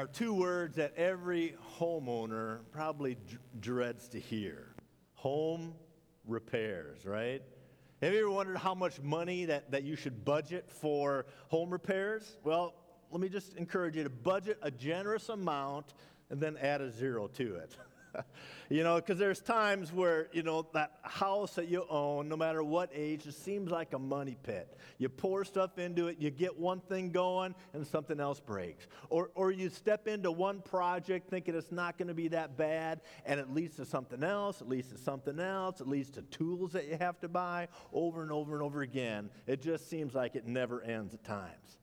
Are two words that every homeowner probably dreads to hear home repairs, right? Have you ever wondered how much money that, that you should budget for home repairs? Well, let me just encourage you to budget a generous amount and then add a zero to it. you know, because there's times where, you know, that house that you own, no matter what age, it seems like a money pit. You pour stuff into it, you get one thing going, and something else breaks. Or, or you step into one project thinking it's not going to be that bad, and it leads to something else, it leads to something else, it leads to tools that you have to buy over and over and over again. It just seems like it never ends at times.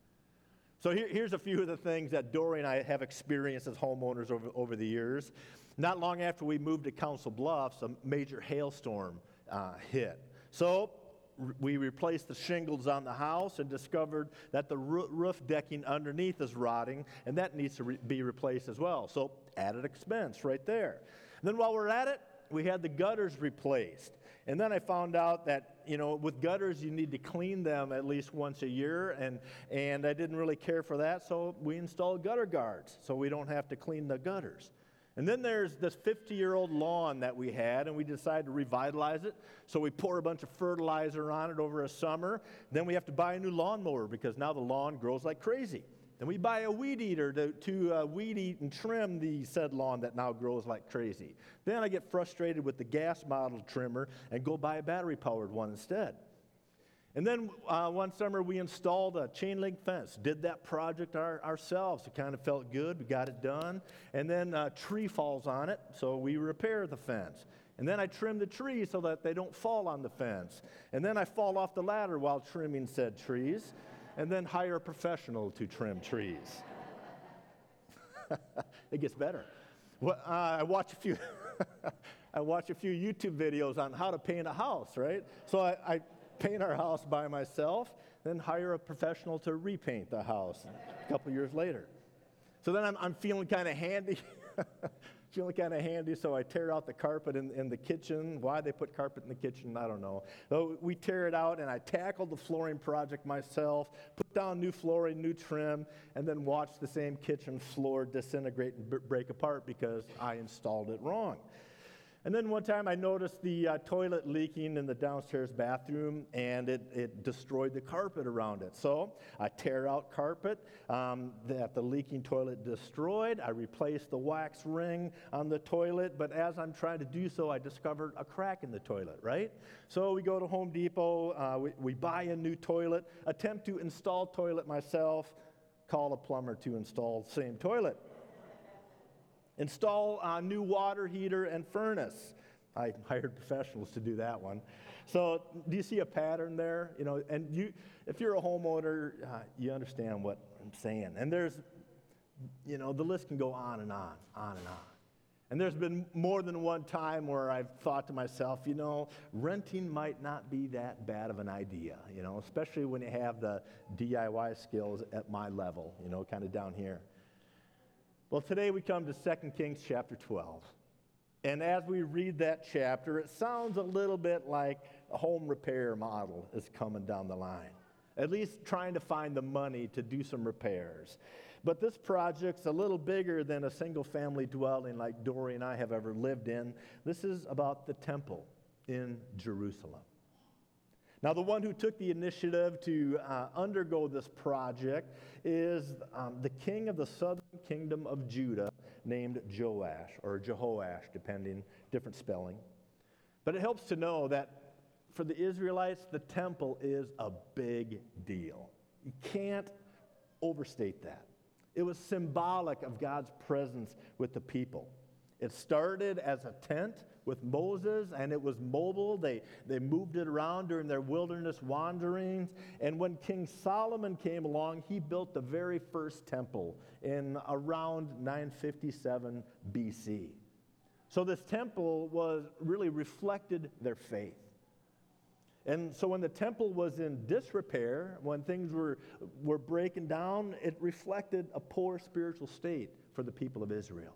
So here, here's a few of the things that Dory and I have experienced as homeowners over, over the years. Not long after we moved to Council Bluffs, a major hailstorm uh, hit. So we replaced the shingles on the house and discovered that the roof decking underneath is rotting, and that needs to re- be replaced as well. So added expense right there. And then while we're at it, we had the gutters replaced. And then I found out that, you know, with gutters, you need to clean them at least once a year. And, and I didn't really care for that, so we installed gutter guards so we don't have to clean the gutters. And then there's this 50 year old lawn that we had, and we decided to revitalize it. So we pour a bunch of fertilizer on it over a summer. Then we have to buy a new lawnmower because now the lawn grows like crazy. Then we buy a weed eater to, to uh, weed eat and trim the said lawn that now grows like crazy. Then I get frustrated with the gas model trimmer and go buy a battery powered one instead. And then uh, one summer we installed a chain link fence, did that project our, ourselves. It kind of felt good, we got it done. And then a tree falls on it, so we repair the fence. And then I trim the trees so that they don't fall on the fence. And then I fall off the ladder while trimming said trees, and then hire a professional to trim trees. it gets better. Well, uh, I watch a few. I watch a few YouTube videos on how to paint a house, right? So I, I paint our house by myself, then hire a professional to repaint the house a couple years later. So then I'm, I'm feeling kind of handy. feeling kind of handy, so I tear out the carpet in, in, the kitchen. Why they put carpet in the kitchen, I don't know. So we tear it out, and I tackle the flooring project myself, put down new flooring, new trim, and then watch the same kitchen floor disintegrate and b- break apart because I installed it wrong. And then one time I noticed the uh, toilet leaking in the downstairs bathroom and it, it destroyed the carpet around it. So I tear out carpet um, that the leaking toilet destroyed. I replaced the wax ring on the toilet, but as I'm trying to do so, I discovered a crack in the toilet, right? So we go to Home Depot, uh, we, we buy a new toilet, attempt to install toilet myself, call a plumber to install same toilet. Install a new water heater and furnace. I hired professionals to do that one. So, do you see a pattern there? You know, and you, if you're a homeowner, uh, you understand what I'm saying. And there's, you know, the list can go on and on, on and on. And there's been more than one time where I've thought to myself, you know, renting might not be that bad of an idea, you know, especially when you have the DIY skills at my level, you know, kind of down here. Well, today we come to 2 Kings chapter 12. And as we read that chapter, it sounds a little bit like a home repair model is coming down the line. At least trying to find the money to do some repairs. But this project's a little bigger than a single family dwelling like Dory and I have ever lived in. This is about the temple in Jerusalem. Now, the one who took the initiative to uh, undergo this project is um, the king of the southern kingdom of Judah named Joash, or Jehoash, depending, different spelling. But it helps to know that for the Israelites, the temple is a big deal. You can't overstate that. It was symbolic of God's presence with the people. It started as a tent with Moses, and it was mobile. They, they moved it around during their wilderness wanderings. And when King Solomon came along, he built the very first temple in around 957 BC. So this temple was really reflected their faith. And so when the temple was in disrepair, when things were, were breaking down, it reflected a poor spiritual state for the people of Israel.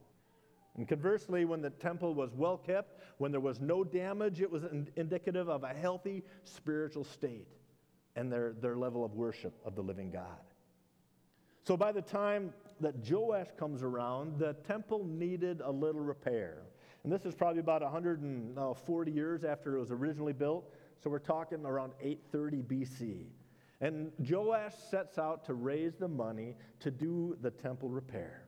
And conversely, when the temple was well kept, when there was no damage, it was indicative of a healthy spiritual state and their, their level of worship of the living God. So by the time that Joash comes around, the temple needed a little repair. And this is probably about 140 years after it was originally built. So we're talking around 830 BC. And Joash sets out to raise the money to do the temple repair.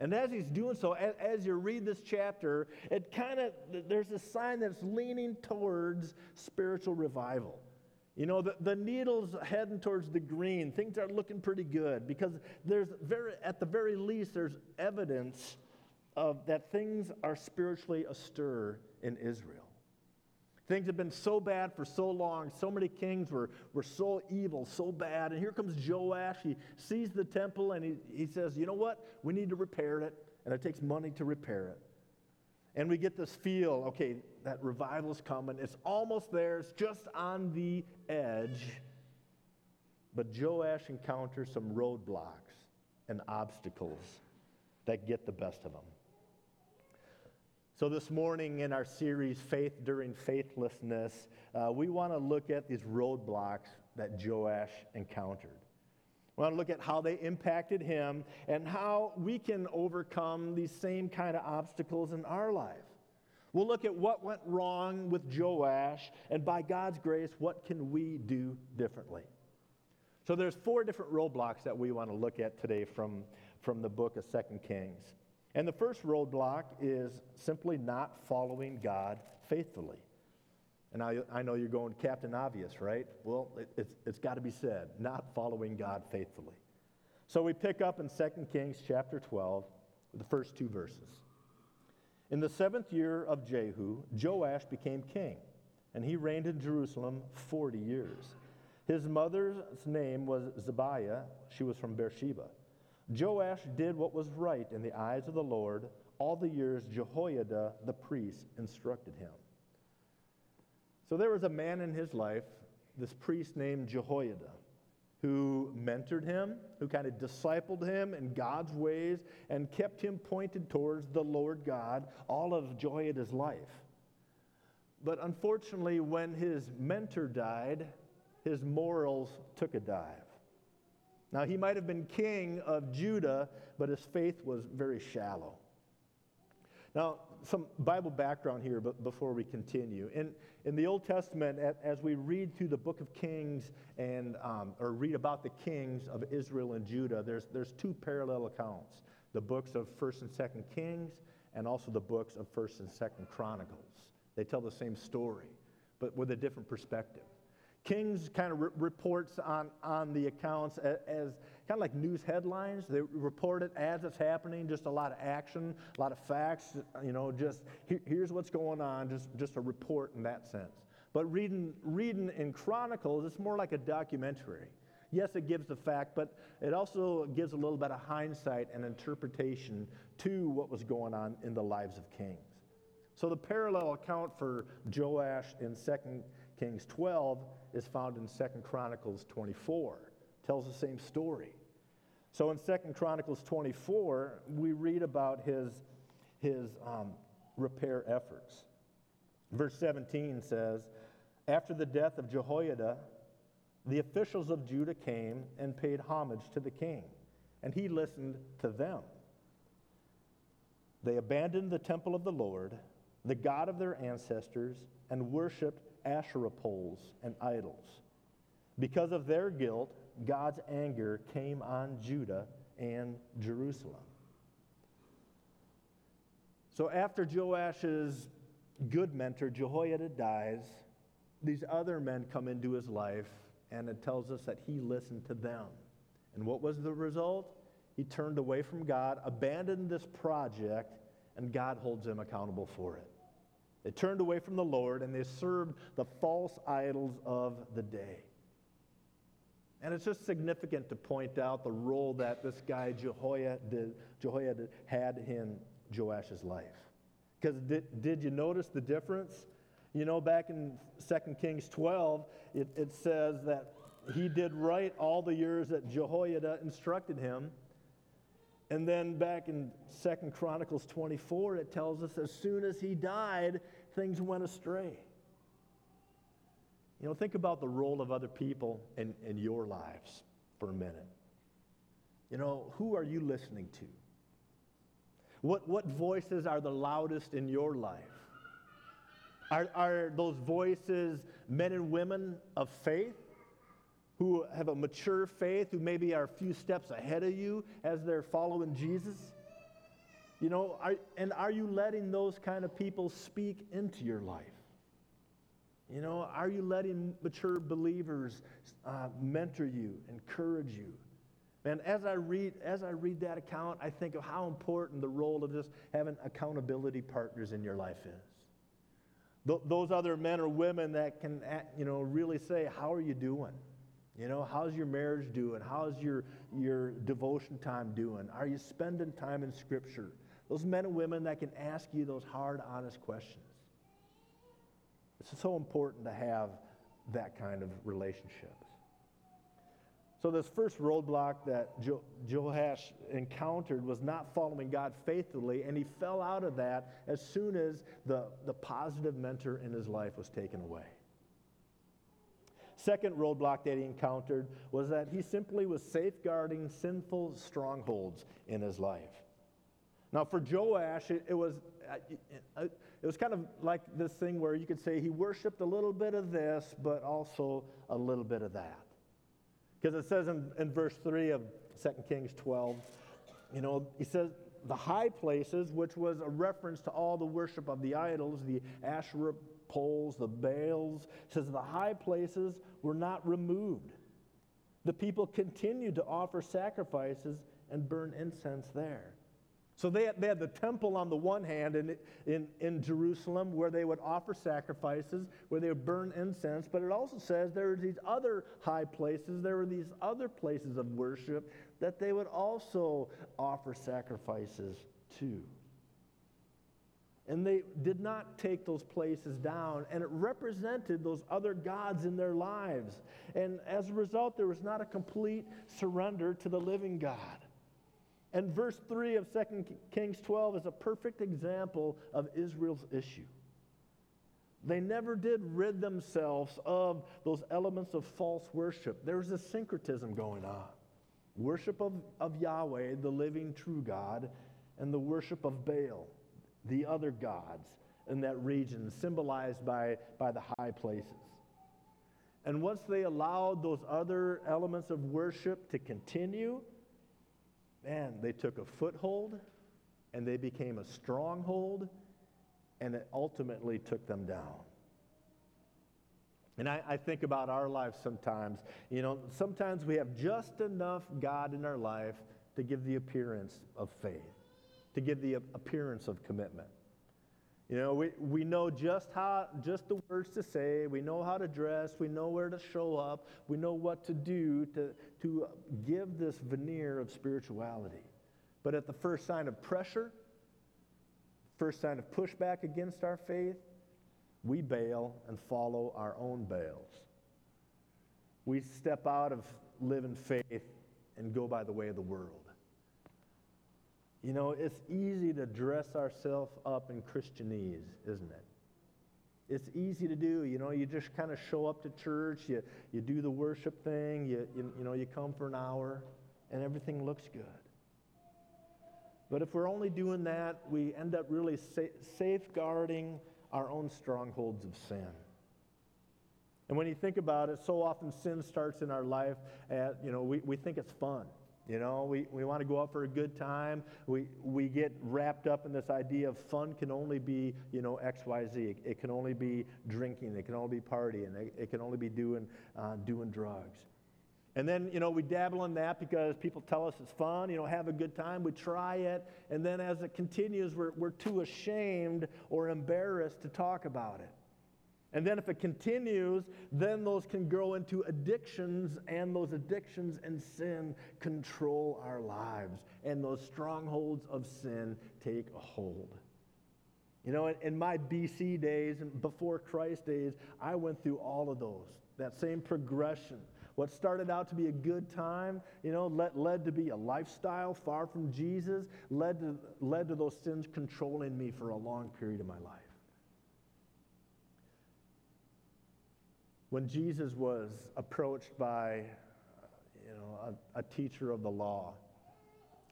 And as he's doing so, as, as you read this chapter, it kind of, there's a sign that's leaning towards spiritual revival. You know, the, the needle's heading towards the green. Things are looking pretty good because there's very, at the very least, there's evidence of that things are spiritually astir in Israel. Things have been so bad for so long. So many kings were, were so evil, so bad. And here comes Joash. He sees the temple and he, he says, You know what? We need to repair it. And it takes money to repair it. And we get this feel okay, that revival's coming. It's almost there, it's just on the edge. But Joash encounters some roadblocks and obstacles that get the best of him. So, this morning in our series, Faith During Faithlessness, uh, we want to look at these roadblocks that Joash encountered. We want to look at how they impacted him and how we can overcome these same kind of obstacles in our life. We'll look at what went wrong with Joash, and by God's grace, what can we do differently? So there's four different roadblocks that we want to look at today from, from the book of Second Kings. And the first roadblock is simply not following God faithfully. And I, I know you're going, Captain Obvious, right? Well, it, it's, it's got to be said, not following God faithfully. So we pick up in 2 Kings chapter 12, the first two verses. In the seventh year of Jehu, Joash became king, and he reigned in Jerusalem 40 years. His mother's name was Zibiah, she was from Beersheba. Joash did what was right in the eyes of the Lord all the years Jehoiada the priest instructed him. So there was a man in his life, this priest named Jehoiada, who mentored him, who kind of discipled him in God's ways, and kept him pointed towards the Lord God all of Jehoiada's life. But unfortunately, when his mentor died, his morals took a dive. Now, he might have been king of Judah, but his faith was very shallow. Now, some Bible background here but before we continue. In, in the Old Testament, as we read through the book of Kings and, um, or read about the kings of Israel and Judah, there's, there's two parallel accounts the books of 1st and 2nd Kings, and also the books of 1st and 2nd Chronicles. They tell the same story, but with a different perspective. Kings kind of re- reports on, on the accounts as, as kind of like news headlines. They report it as it's happening, just a lot of action, a lot of facts, you know, just here, here's what's going on, just, just a report in that sense. But reading, reading in Chronicles, it's more like a documentary. Yes, it gives the fact, but it also gives a little bit of hindsight and interpretation to what was going on in the lives of kings. So the parallel account for Joash in 2 Kings 12 is found in Second Chronicles 24. Tells the same story. So in Second Chronicles 24, we read about his, his um, repair efforts. Verse 17 says, After the death of Jehoiada, the officials of Judah came and paid homage to the king, and he listened to them. They abandoned the temple of the Lord, the God of their ancestors, and worshiped Asherah poles and idols. Because of their guilt, God's anger came on Judah and Jerusalem. So after Joash's good mentor, Jehoiada, dies, these other men come into his life, and it tells us that he listened to them. And what was the result? He turned away from God, abandoned this project, and God holds him accountable for it. They turned away from the Lord and they served the false idols of the day. And it's just significant to point out the role that this guy Jehoiada, Jehoiada had in Joash's life. Because did, did you notice the difference? You know, back in 2 Kings 12, it, it says that he did right all the years that Jehoiada instructed him. And then back in Second Chronicles 24, it tells us as soon as he died, things went astray. You know, think about the role of other people in, in your lives for a minute. You know, who are you listening to? What, what voices are the loudest in your life? Are, are those voices men and women of faith who have a mature faith, who maybe are a few steps ahead of you as they're following Jesus? You know, are, and are you letting those kind of people speak into your life? You know, are you letting mature believers uh, mentor you, encourage you? And as I read, as I read that account, I think of how important the role of just having accountability partners in your life is. Th- those other men or women that can, you know, really say, "How are you doing? You know, how's your marriage doing? How's your your devotion time doing? Are you spending time in Scripture?" Those men and women that can ask you those hard, honest questions. It's so important to have that kind of relationship. So, this first roadblock that jo- Joash encountered was not following God faithfully, and he fell out of that as soon as the, the positive mentor in his life was taken away. Second roadblock that he encountered was that he simply was safeguarding sinful strongholds in his life. Now, for Joash, it, it was, uh, it was kind of like this thing where you could say he worshiped a little bit of this, but also a little bit of that. Because it says in, in verse 3 of 2 Kings 12, you know, he says, the high places, which was a reference to all the worship of the idols, the Asherah poles, the Baals, says the high places were not removed. The people continued to offer sacrifices and burn incense there. So they had, they had the temple on the one hand in, in, in Jerusalem where they would offer sacrifices, where they would burn incense, but it also says there were these other high places, there were these other places of worship that they would also offer sacrifices to. And they did not take those places down, and it represented those other gods in their lives. And as a result, there was not a complete surrender to the living God. And verse 3 of 2 Kings 12 is a perfect example of Israel's issue. They never did rid themselves of those elements of false worship. There was a syncretism going on worship of, of Yahweh, the living true God, and the worship of Baal, the other gods in that region, symbolized by, by the high places. And once they allowed those other elements of worship to continue, man, they took a foothold and they became a stronghold and it ultimately took them down. And I, I, think about our lives sometimes. You know, sometimes we have just enough God in our life to give the appearance of faith, to give the appearance of commitment. You know, we, we know just how, just the words to say, we know how to dress, we know where to show up, we know what to do to, to give this veneer of spirituality. But at the first sign of pressure, first sign of pushback against our faith, we bail and follow our own Baals. We step out of living faith and go by the way of the world. You know, it's easy to dress ourselves up in Christianese, isn't it? It's easy to do. You know, you just kind of show up to church, you, you do the worship thing, you, you, you know, you come for an hour, and everything looks good. But if we're only doing that, we end up really sa- safeguarding our own strongholds of sin. And when you think about it, so often sin starts in our life at, you know, we, we think it's fun. You know, we, we want to go out for a good time. We, we get wrapped up in this idea of fun can only be, you know, X, Y, Z. It, it can only be drinking. It can only be partying. It, it can only be doing, uh, doing drugs. And then, you know, we dabble in that because people tell us it's fun, you know, have a good time. We try it. And then as it continues, we're, we're too ashamed or embarrassed to talk about it. And then if it continues, then those can grow into addictions, and those addictions and sin control our lives. And those strongholds of sin take a hold. You know, in, in my BC days and before Christ days, I went through all of those, that same progression. What started out to be a good time, you know, led, led to be a lifestyle far from Jesus, led to, led to those sins controlling me for a long period of my life. When Jesus was approached by you know, a, a teacher of the law,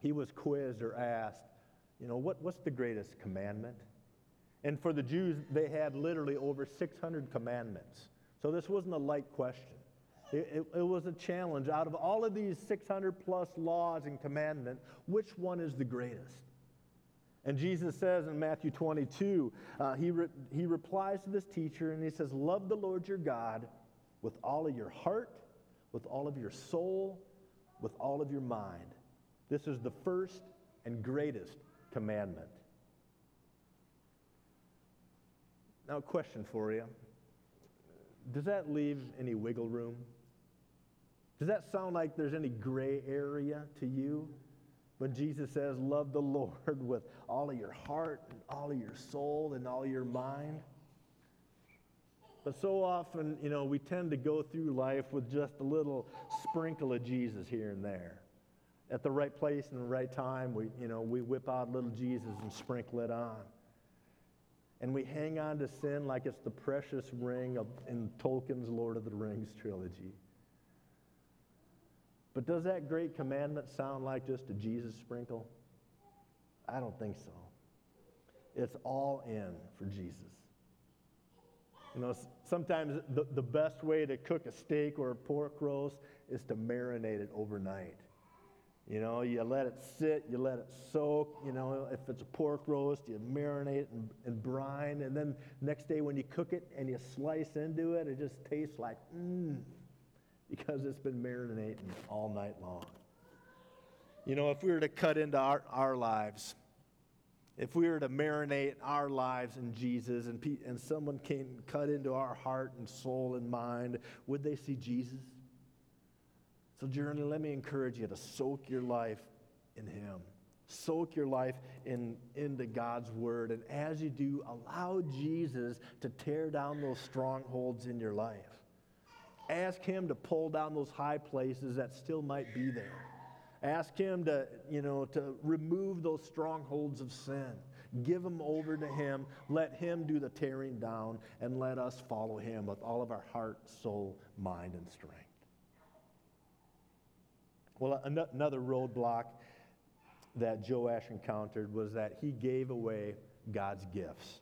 he was quizzed or asked, you know, what, what's the greatest commandment? And for the Jews, they had literally over 600 commandments. So this wasn't a light question. It, it, it, was a challenge. Out of all of these 600 plus laws and commandments, which one is the greatest? And Jesus says in Matthew 22, uh, he, re- he replies to this teacher and he says, Love the Lord your God with all of your heart, with all of your soul, with all of your mind. This is the first and greatest commandment. Now, a question for you Does that leave any wiggle room? Does that sound like there's any gray area to you? When Jesus says, Love the Lord with all of your heart, and all of your soul, and all your mind. But so often, you know, we tend to go through life with just a little sprinkle of Jesus here and there. At the right place and the right time, we, you know, we whip out little Jesus and sprinkle it on. And we hang on to sin like it's the precious ring of, in Tolkien's Lord of the Rings trilogy. But does that great commandment sound like just a Jesus sprinkle? I don't think so. It's all in for Jesus. You know, sometimes the, the best way to cook a steak or a pork roast is to marinate it overnight. You know, you let it sit, you let it soak. You know, if it's a pork roast, you marinate it in, in brine. And then next day when you cook it and you slice into it, it just tastes like, mmm because it's been marinating all night long. You know, if we were to cut into our, our lives, if we were to marinate our lives in Jesus and, and someone came cut into our heart and soul and mind, would they see Jesus? So, Journey, let me encourage you to soak your life in Him. Soak your life in, into God's Word. And as you do, allow Jesus to tear down those strongholds in your life. Ask Him to pull down those high places that still might be there. Ask Him to, you know, to remove those strongholds of sin. Give them over to Him. Let Him do the tearing down, and let us follow Him with all of our heart, soul, mind, and strength. Well, another roadblock that Joash encountered was that he gave away God's gifts.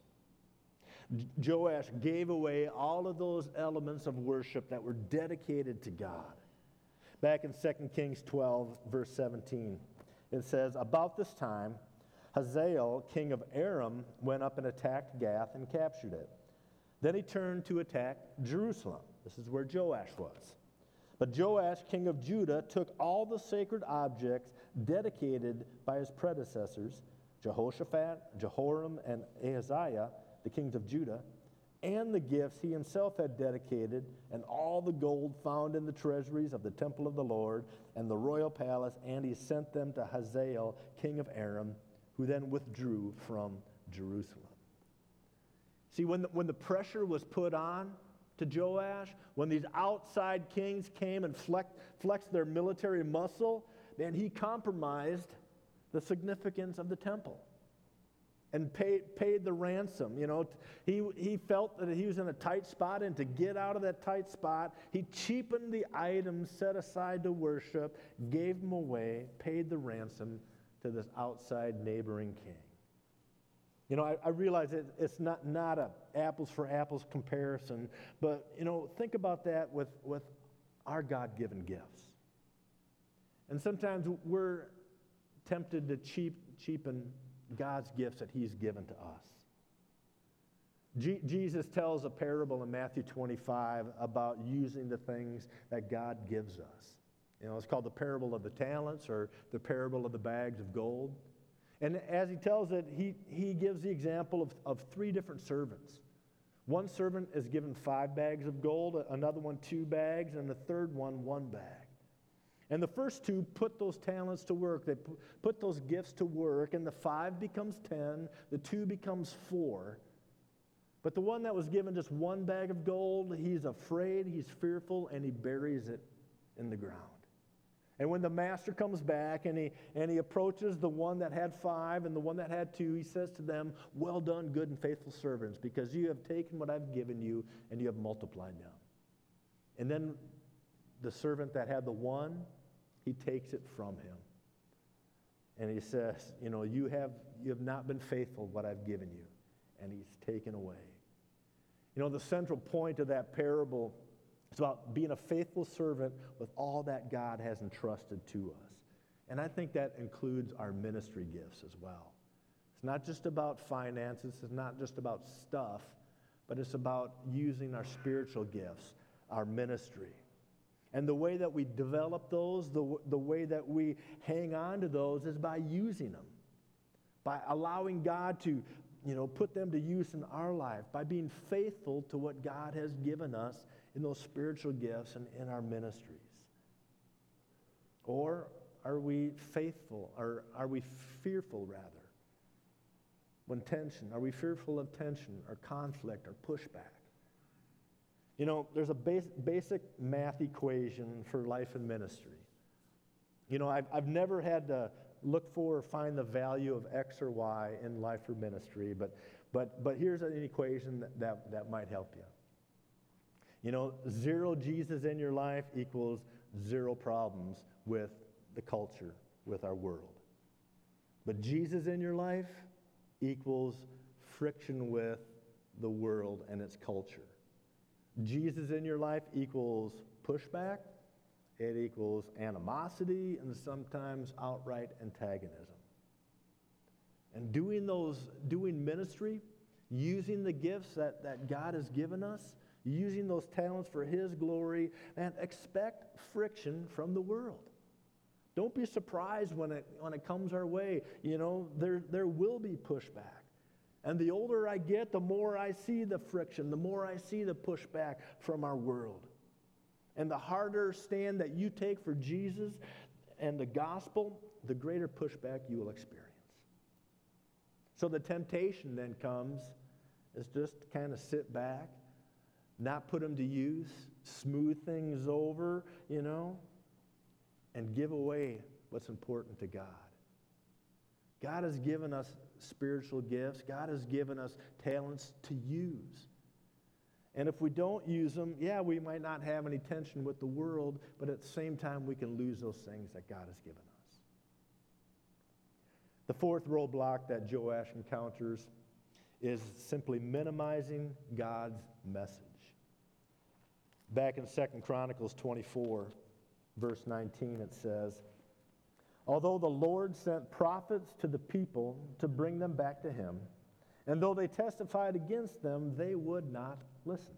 Joash gave away all of those elements of worship that were dedicated to God. Back in 2 Kings 12, verse 17, it says, About this time, Hazael, king of Aram, went up and attacked Gath and captured it. Then he turned to attack Jerusalem. This is where Joash was. But Joash, king of Judah, took all the sacred objects dedicated by his predecessors, Jehoshaphat, Jehoram, and Ahaziah, the kings of Judah, and the gifts he himself had dedicated, and all the gold found in the treasuries of the temple of the Lord and the royal palace, and he sent them to Hazael, king of Aram, who then withdrew from Jerusalem. See, when the, when the pressure was put on to Joash, when these outside kings came and flexed, flexed their military muscle, then he compromised the significance of the temple and paid, paid the ransom. You know, he, he felt that he was in a tight spot, and to get out of that tight spot, he cheapened the items set aside to worship, gave them away, paid the ransom to this outside neighboring king. You know, I, I realize it, it's not, not a apples for apples comparison, but, you know, think about that with, with our God given gifts. And sometimes we're tempted to cheap, cheapen God's gifts that He's given to us. Jesus tells a parable in Matthew 25 about using the things that God gives us. You know, it's called the parable of the talents or the parable of the bags of gold. And as he tells it, he, he gives the example of, of three different servants. One servant is given five bags of gold, another one two bags, and the third one one bag. And the first two put those talents to work. They put those gifts to work, and the five becomes 10, the two becomes four. But the one that was given just one bag of gold, he's afraid, he's fearful, and he buries it in the ground. And when the master comes back and he, and he approaches the one that had five and the one that had two, he says to them, Well done, good and faithful servants, because you have taken what I've given you and you have multiplied them. And then the servant that had the one, he takes it from him. And he says, You know, you have, you have not been faithful what I've given you. And he's taken away. You know, the central point of that parable is about being a faithful servant with all that God has entrusted to us. And I think that includes our ministry gifts as well. It's not just about finances, it's not just about stuff, but it's about using our spiritual gifts, our ministry. And the way that we develop those, the, the way that we hang on to those is by using them, by allowing God to you know, put them to use in our life, by being faithful to what God has given us in those spiritual gifts and in our ministries. Or are we faithful, or are we fearful rather? When tension, are we fearful of tension or conflict or pushback? You know, there's a base, basic math equation for life and ministry. You know, I've, I've never had to look for or find the value of X or Y in life or ministry, but, but, but here's an equation that, that, that might help you. You know, zero Jesus in your life equals zero problems with the culture, with our world. But Jesus in your life equals friction with the world and its culture. Jesus in your life equals pushback, it equals animosity, and sometimes outright antagonism. And doing those, doing ministry, using the gifts that, that God has given us, using those talents for His glory, and expect friction from the world. Don't be surprised when it, when it comes our way. You know, there, there will be pushback. And the older I get, the more I see the friction, the more I see the pushback from our world. And the harder stand that you take for Jesus and the gospel, the greater pushback you will experience. So the temptation then comes is just kind of sit back, not put them to use, smooth things over, you know, and give away what's important to God. God has given us spiritual gifts, God has given us talents to use. And if we don't use them, yeah, we might not have any tension with the world, but at the same time, we can lose those things that God has given us. The fourth roadblock that Joash encounters is simply minimizing God's message. Back in Second Chronicles 24, verse 19, it says, Although the Lord sent prophets to the people to bring them back to him, and though they testified against them, they would not listen.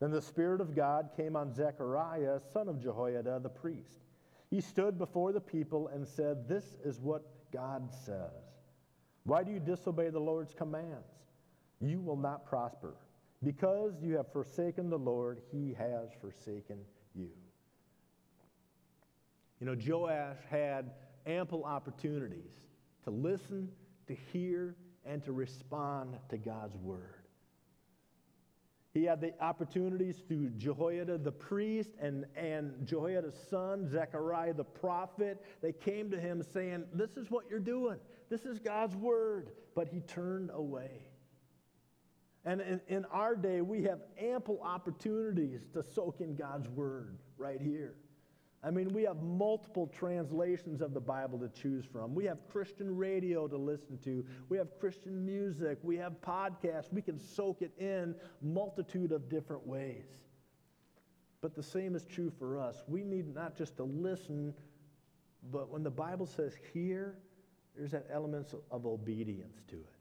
Then the Spirit of God came on Zechariah, son of Jehoiada, the priest. He stood before the people and said, This is what God says. Why do you disobey the Lord's commands? You will not prosper. Because you have forsaken the Lord, he has forsaken you. You know, Joash had ample opportunities to listen, to hear, and to respond to God's word. He had the opportunities through Jehoiada the priest and, and Jehoiada's son, Zechariah the prophet. They came to him saying, This is what you're doing. This is God's word. But he turned away. And in, in our day, we have ample opportunities to soak in God's word right here. I mean, we have multiple translations of the Bible to choose from. We have Christian radio to listen to. We have Christian music. We have podcasts. We can soak it in multitude of different ways. But the same is true for us. We need not just to listen, but when the Bible says hear, there's that element of obedience to it.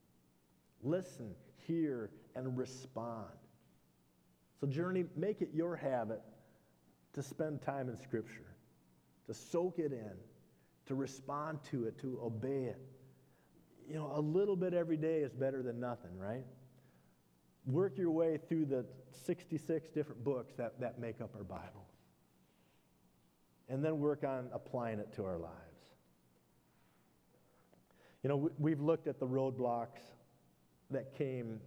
Listen, hear, and respond. So, Journey, make it your habit to spend time in Scripture to soak it in, to respond to it, to obey it. You know, a little bit every day is better than nothing, right? Work your way through the 66 different books that, that make up our Bible. And then work on applying it to our lives. You know, we've looked at the roadblocks that came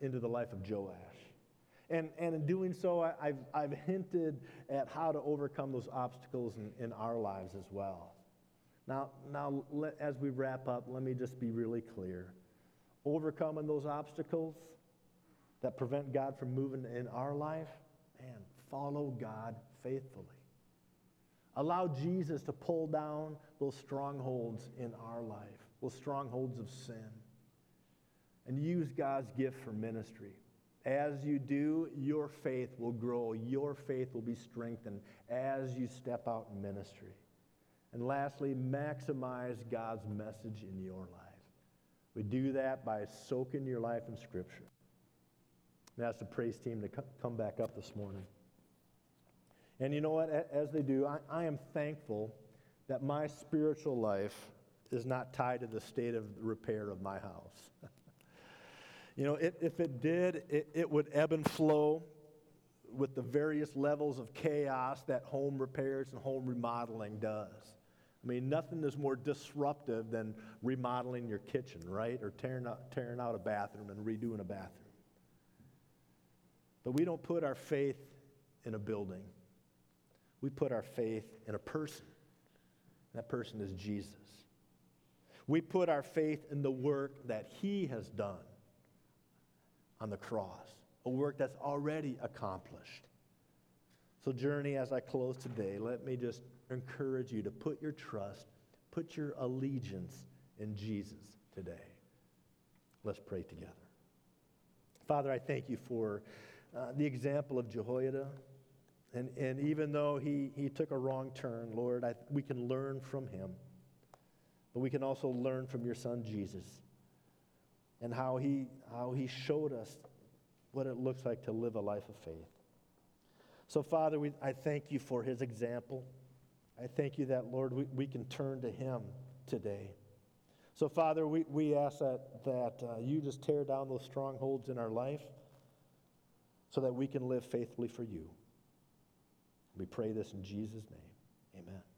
into the life of Joash. And, and in doing so, I, have I've hinted at how to overcome those obstacles in, in our lives as well. Now, now let, as we wrap up, let me just be really clear. Overcoming those obstacles that prevent God from moving in our life, man, follow God faithfully. Allow Jesus to pull down those strongholds in our life, those strongholds of sin. And use God's gift for ministry. As you do, your faith will grow, your faith will be strengthened as you step out in ministry. And lastly, maximize God's message in your life. We do that by soaking your life in Scripture. And ask the praise team to come back up this morning. And you know what? As they do, I, I am thankful that my spiritual life is not tied to the state of repair of my house. you know, it, if it did, it, it would ebb and flow with the various levels of chaos that home repairs and home remodeling does. I mean, nothing is more disruptive than remodeling your kitchen, right? Or tearing out, tearing out a bathroom and redoing a bathroom. But we don't put our faith in a building, we put our faith in a person. That person is Jesus. We put our faith in the work that He has done on the cross, a work that's already accomplished. So, Journey, as I close today, let me just encourage you to put your trust, put your allegiance in Jesus today. Let's pray together. Father, I thank you for uh, the example of Jehoiada. And, and even though he, he took a wrong turn, Lord, I, we can learn from him. But we can also learn from your son, Jesus, and how he, how he showed us what it looks like to live a life of faith. So, Father, we, I thank you for his example. I thank you that, Lord, we, we can turn to him today. So, Father, we, we ask that, that uh, you just tear down those strongholds in our life so that we can live faithfully for you. We pray this in Jesus' name. Amen.